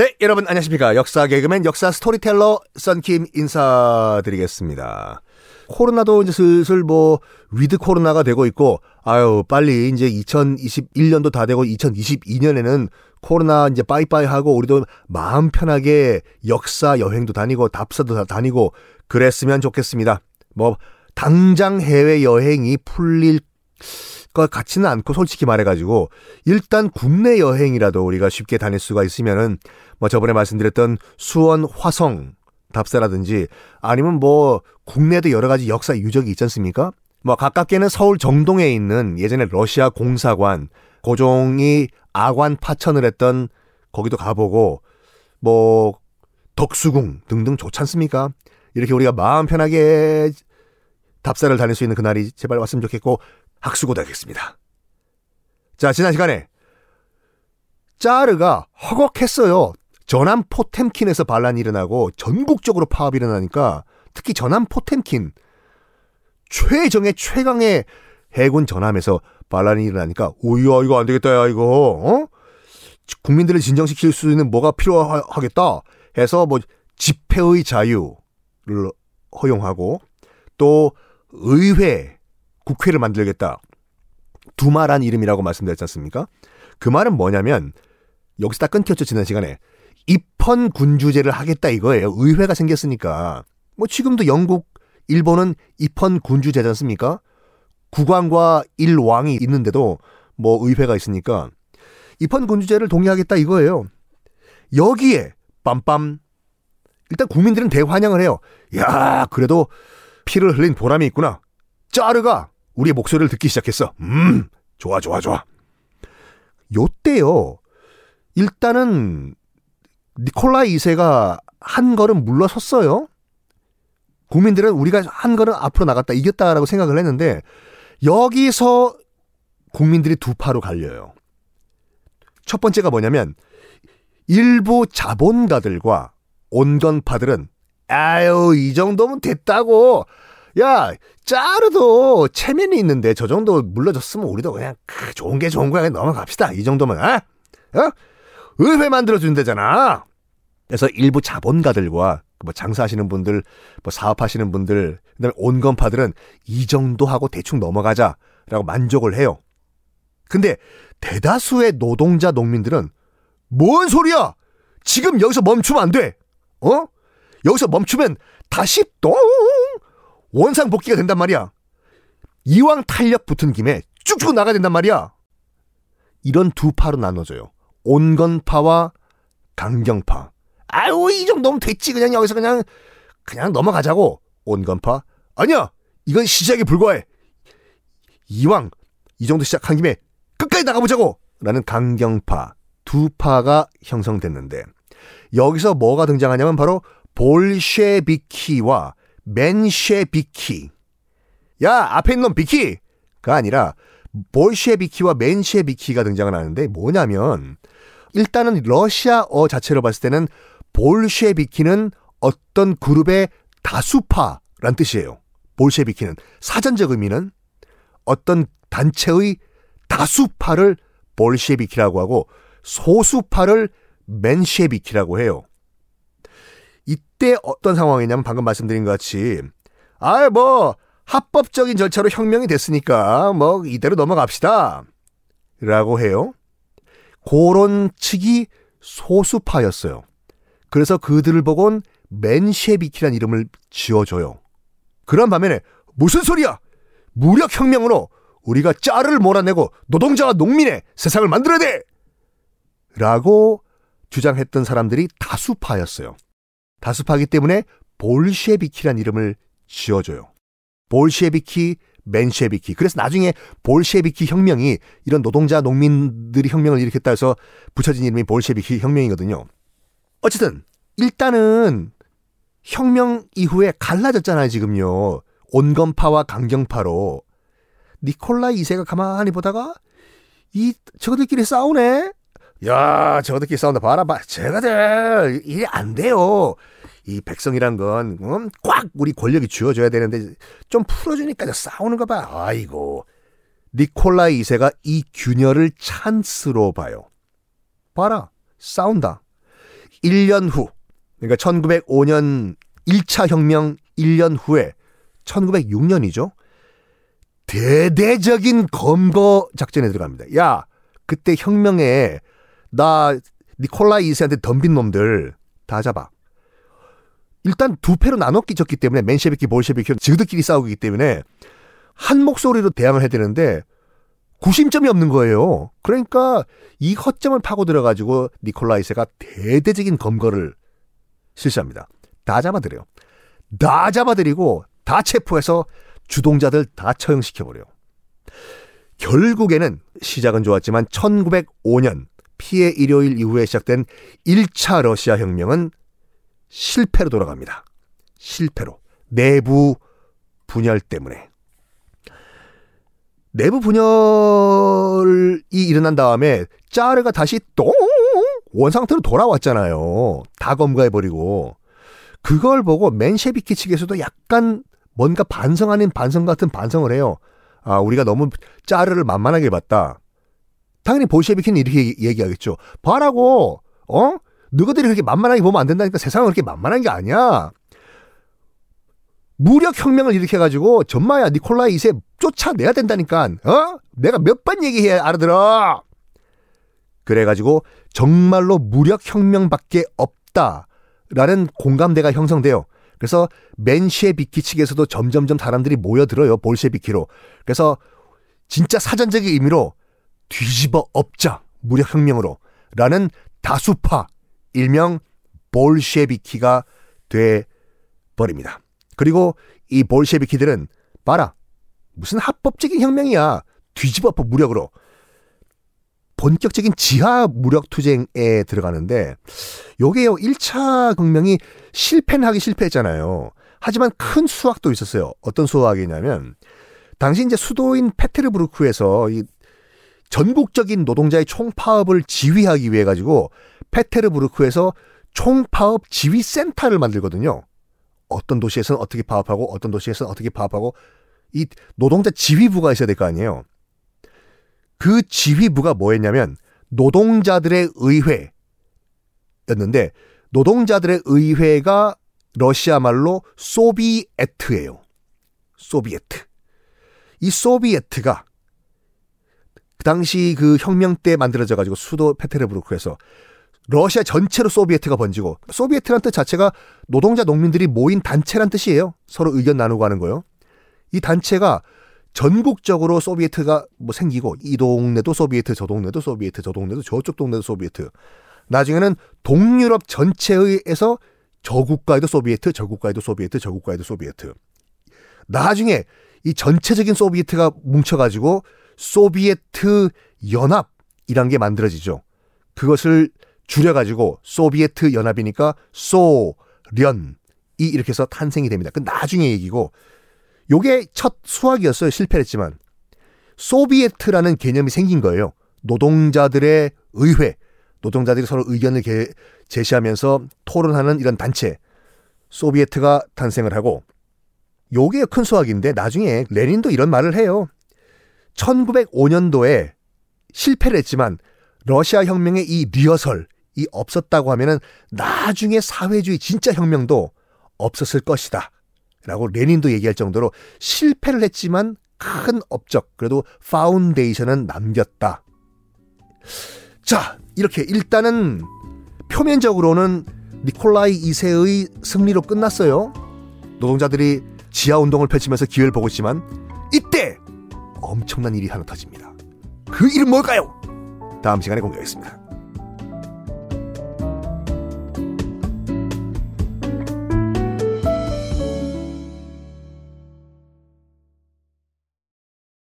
네, 여러분 안녕하십니까. 역사 개그맨, 역사 스토리텔러 썬킴 인사드리겠습니다. 코로나도 이제 슬슬 뭐 with 코로나가 되고 있고 아유 빨리 이제 2021년도 다 되고 2022년에는 코로나 이제 빠이빠이 하고 우리도 마음 편하게 역사 여행도 다니고 답사도 다 다니고 그랬으면 좋겠습니다. 뭐 당장 해외 여행이 풀릴 것 같지는 않고 솔직히 말해가지고 일단 국내 여행이라도 우리가 쉽게 다닐 수가 있으면은 뭐 저번에 말씀드렸던 수원 화성 답사라든지 아니면 뭐 국내도 여러 가지 역사 유적이 있지 않습니까? 뭐 가깝게는 서울 정동에 있는 예전에 러시아 공사관 고종이 아관 파천을 했던 거기도 가보고 뭐 덕수궁 등등 좋지 않습니까? 이렇게 우리가 마음 편하게 답사를 다닐 수 있는 그날이 제발 왔으면 좋겠고 학수고대하겠습니다. 자 지난 시간에 짜르가 허걱했어요. 전남 포템킨에서 반란이 일어나고 전국적으로 파업이 일어나니까 특히 전남 포템킨 최정의 최강의 해군 전함에서 반란이 일어나니까 오야 이거 안 되겠다 야 이거 어? 국민들을 진정시킬 수 있는 뭐가 필요하겠다 해서 뭐 집회의 자유를 허용하고 또 의회 국회를 만들겠다 두말한 이름이라고 말씀드렸지 않습니까? 그 말은 뭐냐면 여기서 딱 끊겼죠 지난 시간에 입헌 군주제를 하겠다 이거예요. 의회가 생겼으니까. 뭐 지금도 영국, 일본은 입헌 군주제지 않습니까? 국왕과 일왕이 있는데도 뭐 의회가 있으니까 입헌 군주제를 동의하겠다 이거예요. 여기에 빰빰 일단 국민들은 대환영을 해요. 야 그래도 피를 흘린 보람이 있구나. 짜르가 우리의 목소리를 듣기 시작했어. 음 좋아 좋아 좋아. 요때요. 일단은 니콜라이 2세가 한 걸음 물러섰어요. 국민들은 우리가 한 걸음 앞으로 나갔다 이겼다라고 생각을 했는데 여기서 국민들이 두 파로 갈려요. 첫 번째가 뭐냐면 일부 자본가들과 온건파들은 아유 이 정도면 됐다고 야 짜르도 체면이 있는데 저 정도 물러졌으면 우리도 그냥 좋은 게 좋은 거야 넘어갑시다 이 정도면 아? 어? 의회 만들어준대잖아 그래서 일부 자본가들과 뭐 장사하시는 분들, 뭐 사업하시는 분들, 그다음에 온건파들은 이 정도 하고 대충 넘어가자라고 만족을 해요. 근데 대다수의 노동자 농민들은 뭔 소리야? 지금 여기서 멈추면 안 돼. 어? 여기서 멈추면 다시 똥 원상 복귀가 된단 말이야. 이왕 탄력 붙은 김에 쭉쭉 나가야 된단 말이야. 이런 두 파로 나눠져요. 온건파와 강경파. 아유 이 정도면 됐지 그냥 여기서 그냥 그냥 넘어가자고 온건파 아니야 이건 시작에 불과해 이왕 이 정도 시작한 김에 끝까지 나가보자고 라는 강경파 두 파가 형성됐는데 여기서 뭐가 등장하냐면 바로 볼쉐비키와 맨쉐비키 야 앞에 있는 놈 비키가 아니라 볼쉐비키와 맨쉐비키가 등장을 하는데 뭐냐면 일단은 러시아어 자체로 봤을 때는 볼쉐비키는 어떤 그룹의 다수파란 뜻이에요. 볼쉐비키는 사전적 의미는 어떤 단체의 다수파를 볼쉐비키라고 하고 소수파를 맨쉐비키라고 해요. 이때 어떤 상황이냐면 방금 말씀드린 것 같이 아뭐 합법적인 절차로 혁명이 됐으니까 뭐 이대로 넘어갑시다. 라고 해요. 고런 측이 소수파였어요. 그래서 그들을 보곤 맨쉐비키란 이름을 지어줘요. 그런 반면에 무슨 소리야? 무력 혁명으로 우리가 짤을 몰아내고 노동자와 농민의 세상을 만들어야 돼! 라고 주장했던 사람들이 다수파였어요. 다수파기 때문에 볼쉐비키란 이름을 지어줘요. 볼쉐비키, 맨쉐비키. 그래서 나중에 볼쉐비키 혁명이 이런 노동자, 농민들이 혁명을 일으켰다 해서 붙여진 이름이 볼쉐비키 혁명이거든요. 어쨌든 일단은 혁명 이후에 갈라졌잖아요, 지금요. 온건파와 강경파로. 니콜라이 2세가 가만히 보다가 이 저들끼리 싸우네. 야, 저들끼리 싸운다. 봐라, 봐. 제가들 이게 안 돼요. 이 백성이란 건, 음, 꽉 우리 권력이 쥐어줘야 되는데, 좀 풀어주니까 싸우는 거 봐. 아이고. 니콜라이 2세가 이 균열을 찬스로 봐요. 봐라. 싸운다. 1년 후, 그러니까 1905년 1차 혁명 1년 후에 1906년이죠. 대대적인 검거 작전에 들어갑니다. 야, 그때 혁명에 나 니콜라이 2세한테 덤빈 놈들 다 잡아. 일단 두 패로 나눠 끼쳤기 때문에 맨셰비키, 볼셰비키 지그들끼리 싸우기 때문에 한 목소리로 대항을 해야 되는데 구심점이 없는 거예요. 그러니까 이 허점을 파고 들어가지고 니콜라이세가 대대적인 검거를 실시합니다. 다 잡아들여요. 다 잡아들이고 다 체포해서 주동자들 다 처형시켜버려요. 결국에는 시작은 좋았지만 1905년 피해 일요일 이후에 시작된 1차 러시아 혁명은 실패로 돌아갑니다. 실패로. 내부 분열 때문에. 내부 분열이 일어난 다음에 짜르가 다시 똥 원상태로 돌아왔잖아요. 다 검거해버리고. 그걸 보고 맨셰비키 측에서도 약간 뭔가 반성 아닌 반성 같은 반성을 해요. 아, 우리가 너무 짜르를 만만하게 봤다. 당연히 볼셰비키는 이렇게 얘기하겠죠. 봐라고, 어? 너희들이 그렇게 만만하게 보면 안 된다니까 세상은 그렇게 만만한 게 아니야. 무력 혁명을 일으켜가지고 전마야 니콜라이 2세 쫓아내야 된다니까. 어? 내가 몇 번 얘기해야 알아들어. 그래가지고 정말로 무력 혁명밖에 없다라는 공감대가 형성돼요. 그래서 맨셰비키 측에서도 점점점 사람들이 모여들어요. 볼셰비키로. 그래서 진짜 사전적인 의미로 뒤집어 엎자 무력 혁명으로 라는 다수파 일명 볼셰비키가 돼 버립니다. 그리고 이 볼셰비키들은 봐라 무슨 합법적인 혁명이야 뒤집어 엎어 무력으로 본격적인 지하 무력 투쟁에 들어가는데 요게요 1차革명이 실패는 하기 실패했잖아요. 하지만 큰 수확도 있었어요. 어떤 수확이냐면 당시 이제 수도인 페테르부르크에서 이 전국적인 노동자의 총파업을 지휘하기 위해 가지고 페테르부르크에서 총파업 지휘센터를 만들거든요. 어떤 도시에서는 어떻게 파업하고 어떤 도시에서는 어떻게 파업하고 이 노동자 지휘부가 있어야 될 거 아니에요. 그 지휘부가 뭐였냐면 노동자들의 의회였는데 노동자들의 의회가 러시아 말로 소비에트예요. 소비에트. 이 소비에트가 그 당시 그 혁명 때 만들어져 가지고 수도 페테르부르크에서 러시아 전체로 소비에트가 번지고 소비에트란 뜻 자체가 노동자 농민들이 모인 단체란 뜻이에요. 서로 의견 나누고 하는 거요. 이 단체가 전국적으로 소비에트가 뭐 생기고 이 동네도 소비에트, 저 동네도 소비에트, 저 동네도 저쪽 동네도 소비에트. 나중에는 동유럽 전체에서 저 국가에도 소비에트, 저 국가에도 소비에트, 저 국가에도 소비에트. 나중에 이 전체적인 소비에트가 뭉쳐가지고 소비에트 연합이란 게 만들어지죠. 그것을 줄여가지고 소비에트 연합이니까 소련이 이렇게 해서 탄생이 됩니다. 그 나중에 얘기고 요게 첫 수학이었어요. 실패했지만. 소비에트라는 개념이 생긴 거예요. 노동자들의 의회, 노동자들이 서로 의견을 개, 제시하면서 토론하는 이런 단체. 소비에트가 탄생을 하고 요게 큰 수학인데 나중에 레닌도 이런 말을 해요. 1905년도에 실패를 했지만 러시아 혁명의 이 리허설이 없었다고 하면은 나중에 사회주의 진짜 혁명도 없었을 것이다. 라고 레닌도 얘기할 정도로 실패를 했지만 큰 업적, 그래도 파운데이션은 남겼다. 자, 이렇게 일단은 표면적으로는 니콜라이 2세의 승리로 끝났어요. 노동자들이 지하 운동을 펼치면서 기회를 보고 있지만 이때 엄청난 일이 하나 터집니다. 그 일은 뭘까요? 다음 시간에 공개하겠습니다.